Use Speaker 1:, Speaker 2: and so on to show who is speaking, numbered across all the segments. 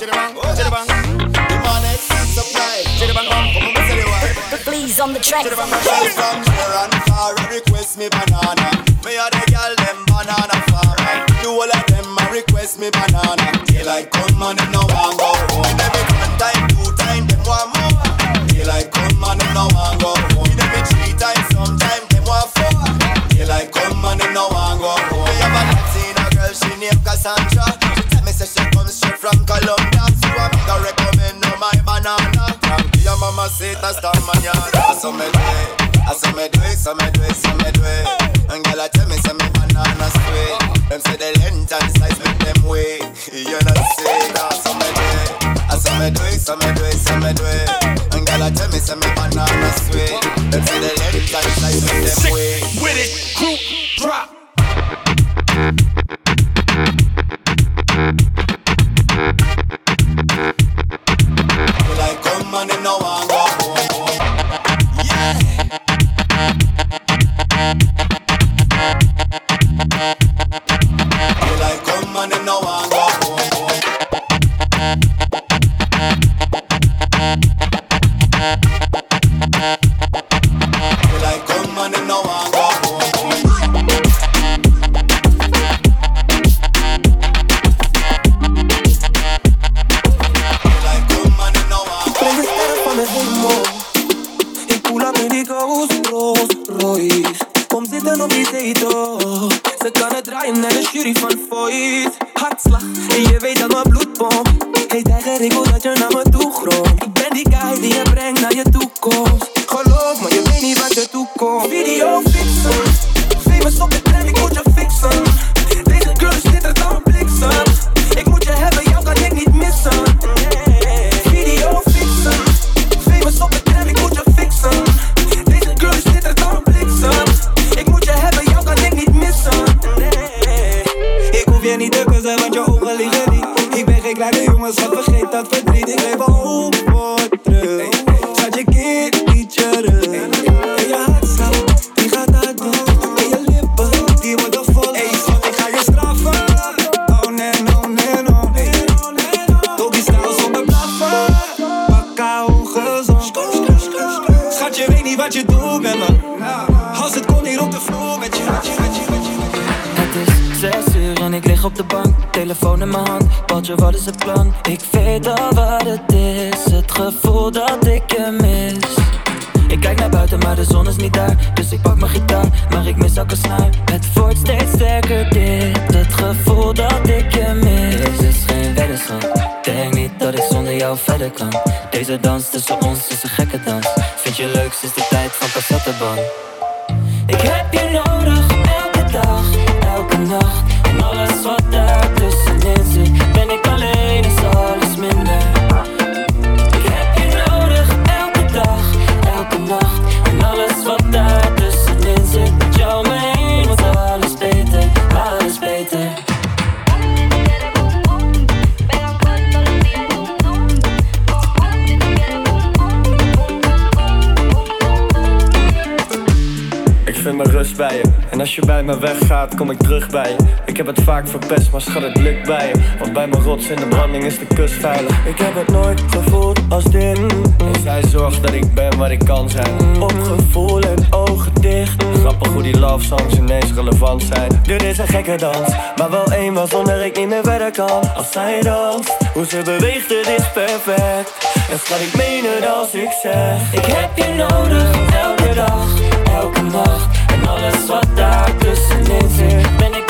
Speaker 1: Please oh, on the track.
Speaker 2: From near and far, request me banana. Me a the girl them banana farmer. Do all of them a request me banana. Daylight come and them no want go home. Every one time, two time, them want more. Daylight come and them no want go home. Every three sometime them want four. Daylight come and them no want go home. Me have a Latina girl, she named Cassandra. She tell me say she comes straight from Colombia. So I'm gonna recommend her my banana. Your mama say that's the manana. So me do it, I so me do it, so me do it, so me do it. And girl, I tell me say me banana sweet. Them say the length and size make them wait. You know say that, so me do it. I so me do it, so me do it, so me do it. And girl, I tell me say me banana sweet. Them say the length and size make them wait.
Speaker 3: With it, group drop.
Speaker 4: Ik
Speaker 5: mis elke snaar Het wordt steeds sterker dit. Het gevoel dat ik je mis. Dit is geen weddenschap. Denk niet dat ik zonder jou verder kan. Deze dans tussen ons is een gekke dans. Vind je leuk sinds de tijd van cassetteband? Ik heb je nodig elke dag, elke nacht. En alles wat daar En
Speaker 6: als je bij me weggaat, kom ik terug bij je. Ik heb het vaak verpest, maar schat, het lukt bij je. Want bij mijn rots in de branding is de kust veilig. Ik heb het nooit gevoeld als dit. En zij zorgt dat ik ben wat ik kan zijn. Op gevoel en ogen dicht. Grappig hoe die love songs ineens relevant zijn. Dit is een gekke dans, maar wel één waaronder ik niet meer verder kan. Als zij danst, hoe ze beweegt, het is perfect. En schat, ik meen het als ik zeg.
Speaker 5: Ik heb je nodig elke dag, elke nacht alles wat daar tussenin zit. Ben ik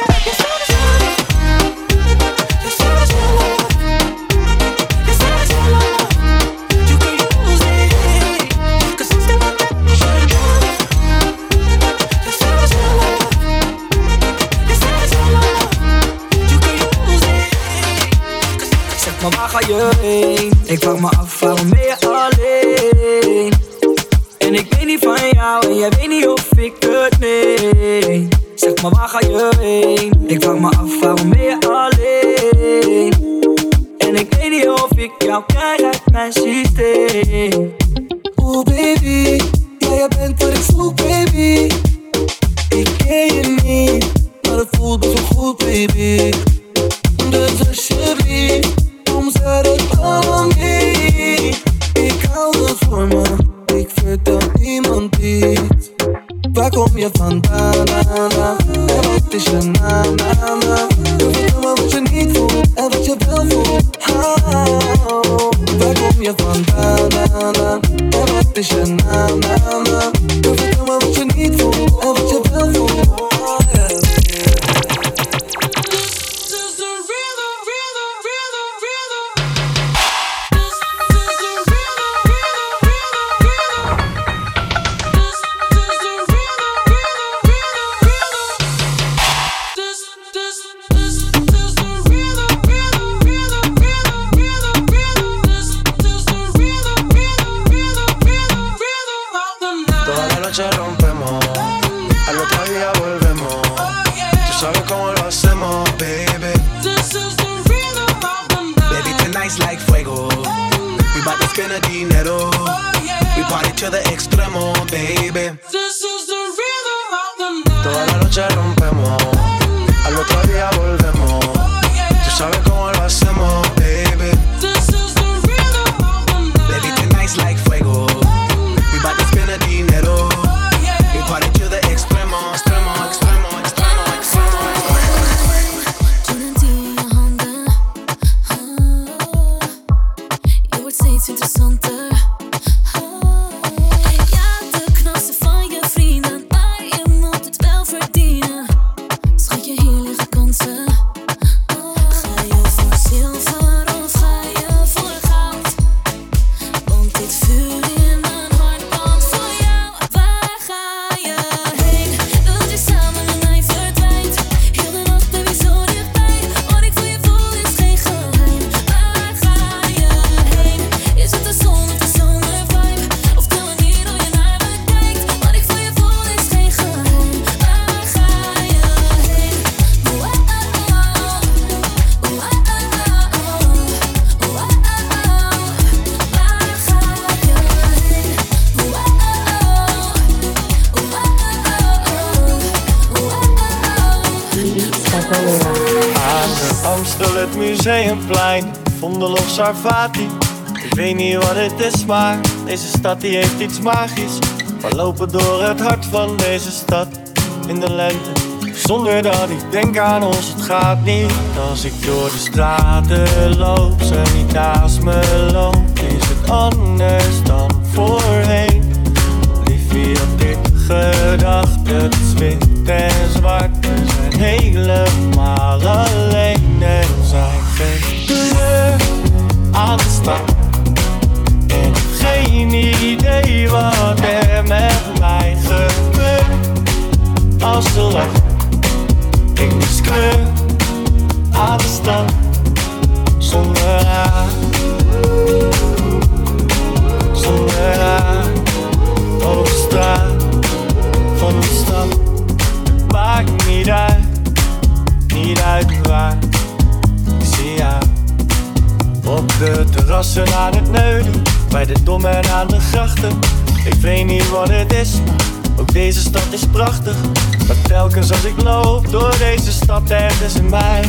Speaker 7: noche rompemos, al otro día volvemos. Tú sabes cómo lo hacemos, baby. This is the rhythm. Baby, tonight's like fuego. We bout to spend a dinero. Oh, We party to the extremo,
Speaker 8: baby. This is the rhythm of the night. Toda la noche rompemos, al otro
Speaker 6: día volvemos. Oh, Tú sabes cómo lo hacemos. Ik weet niet wat het is, maar deze stad die heeft iets magisch. We lopen door het hart van deze stad in de lente. Zonder dat ik denk aan ons, het gaat niet. Als ik door de straten loop, ze niet naast me loopt Is het anders. Aan het neulen, bij de dommen aan de grachten. Ik weet niet wat het is, maar ook deze stad is prachtig. Maar telkens als ik loop door deze stad ergens in mij,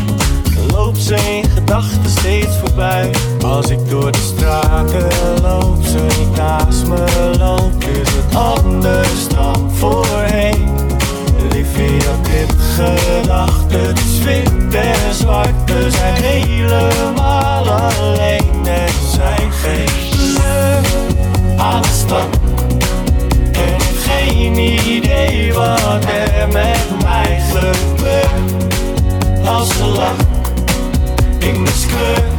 Speaker 6: loopt ze in gedachten steeds voorbij. Als ik door de straten loop, ze niet naast me loopt, is het anders dan voorheen. Leef ik dit gedachten. het is wit en zwart, zijn helemaal.
Speaker 9: wat er met mij gebeurt. Als ze lacht, ik mis kleur.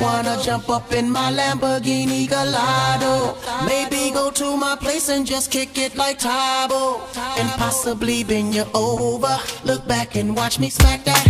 Speaker 10: Wanna
Speaker 1: jump up in my Lamborghini Gallardo? Maybe go to my place and just kick it like Tae Bo, and possibly bend you over. Look back and watch me smack that.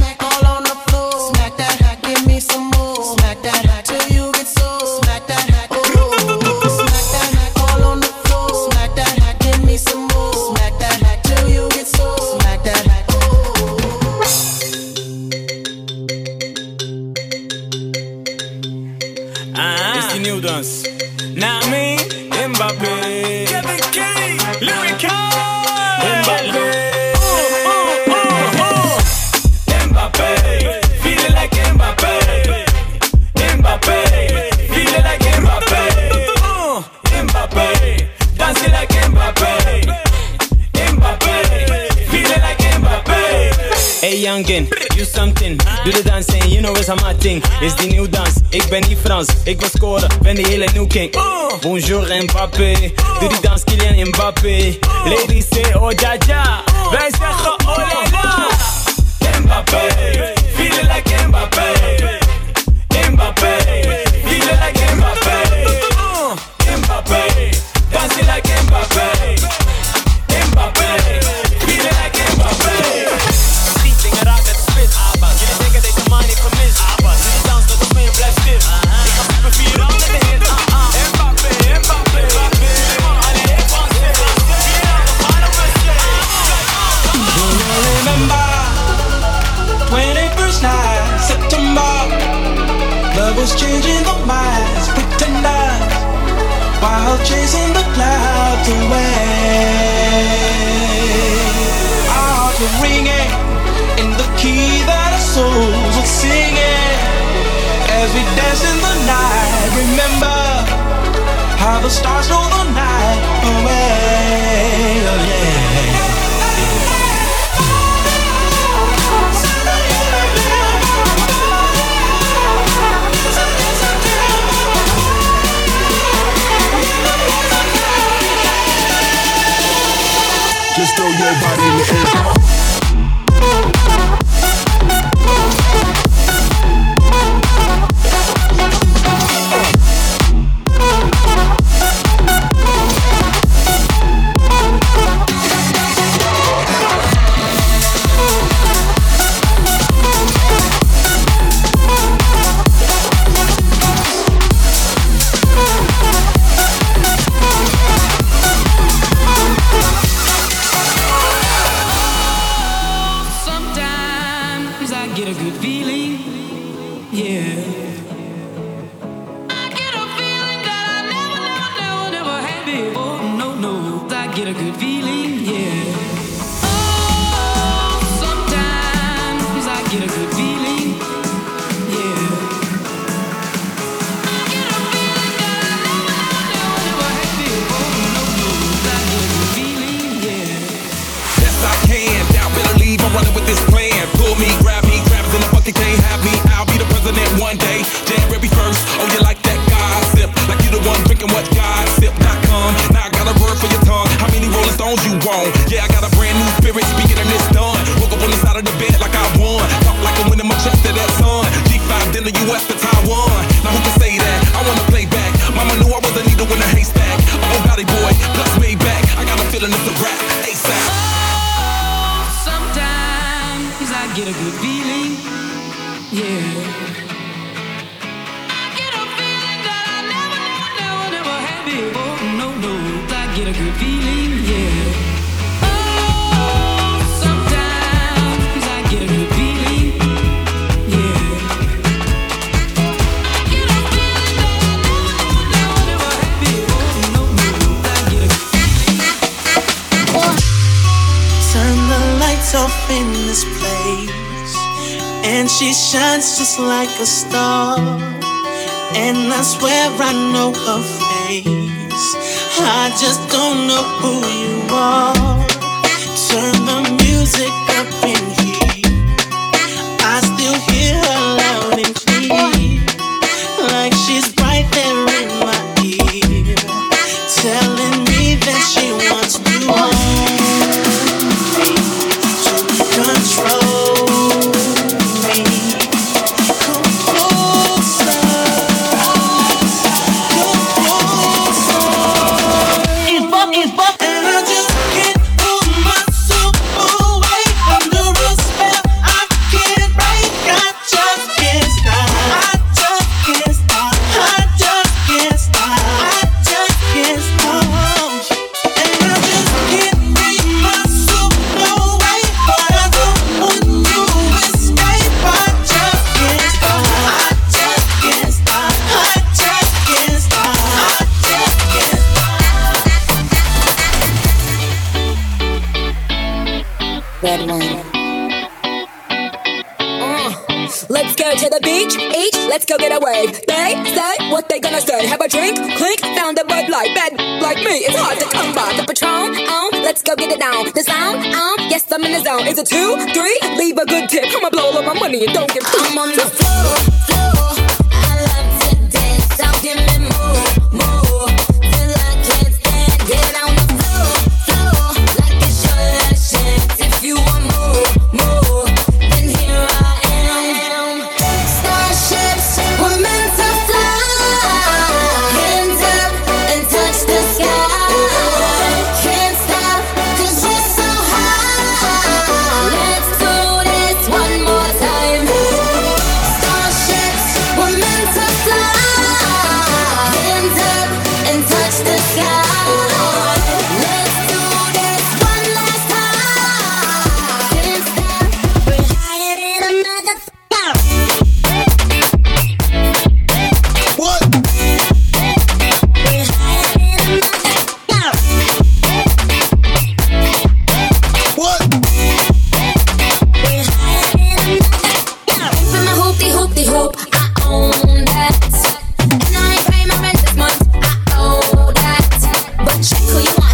Speaker 11: Bonjour Mbappé,
Speaker 4: Yeah.
Speaker 12: She shines just like a star. And I swear I know her face. I just don't know who you are. Turn the music up.
Speaker 13: Is it two, three?
Speaker 14: you want.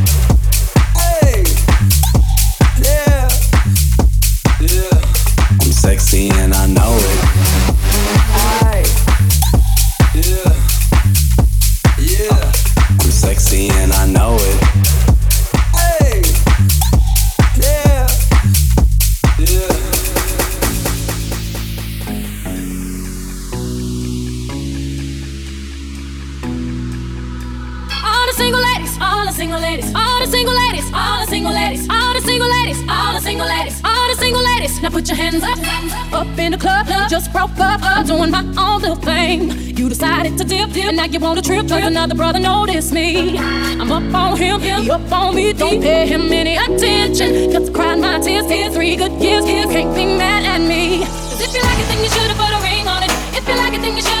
Speaker 15: all the single ladies, all the single ladies, all the single ladies, all the single ladies, all the single ladies. Now put your hands up, up in the club, just broke up, up doing my own little thing. You decided to dip, dip, and now you want a trip, to another brother Notice me. I'm up on him, he up on me, don't pay him any attention. Cause I cried my tears, tears, three good years, years, can't be mad at me. If you like it, then you should've put a ring on it. If you like it, then you
Speaker 16: should.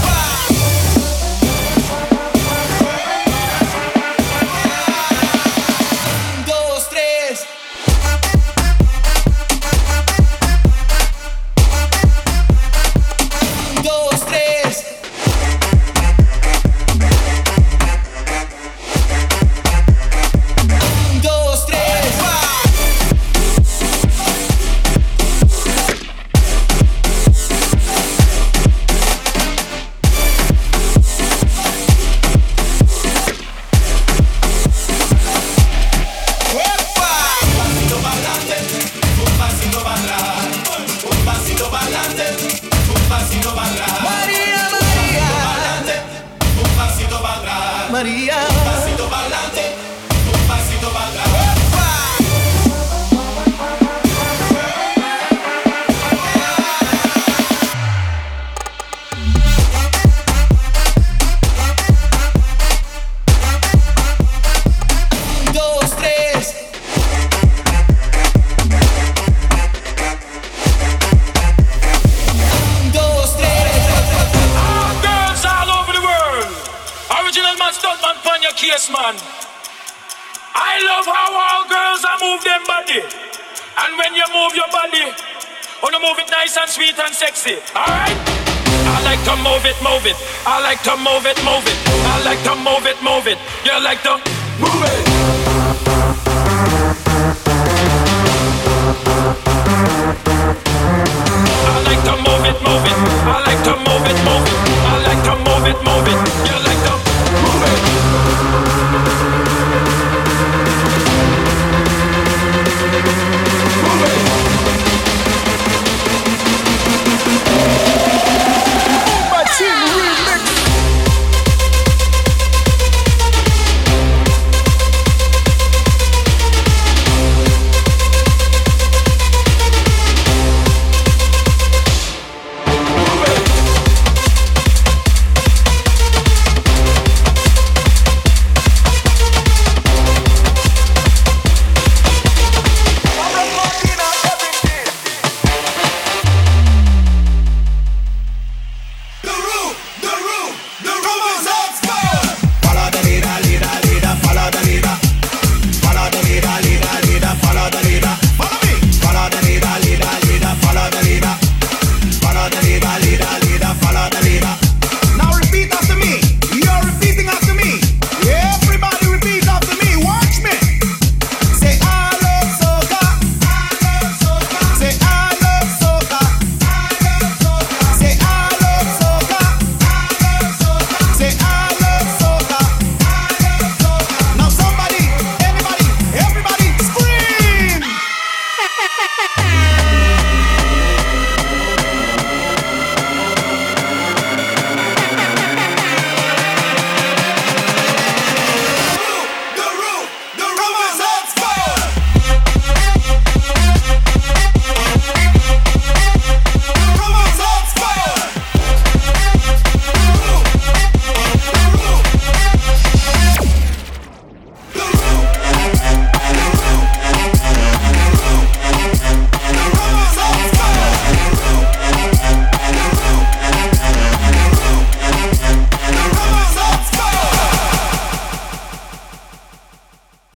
Speaker 11: and sexy. Alright? I like to move it, move it. I like to move it, move it. I like to move it, move it. You like to move it.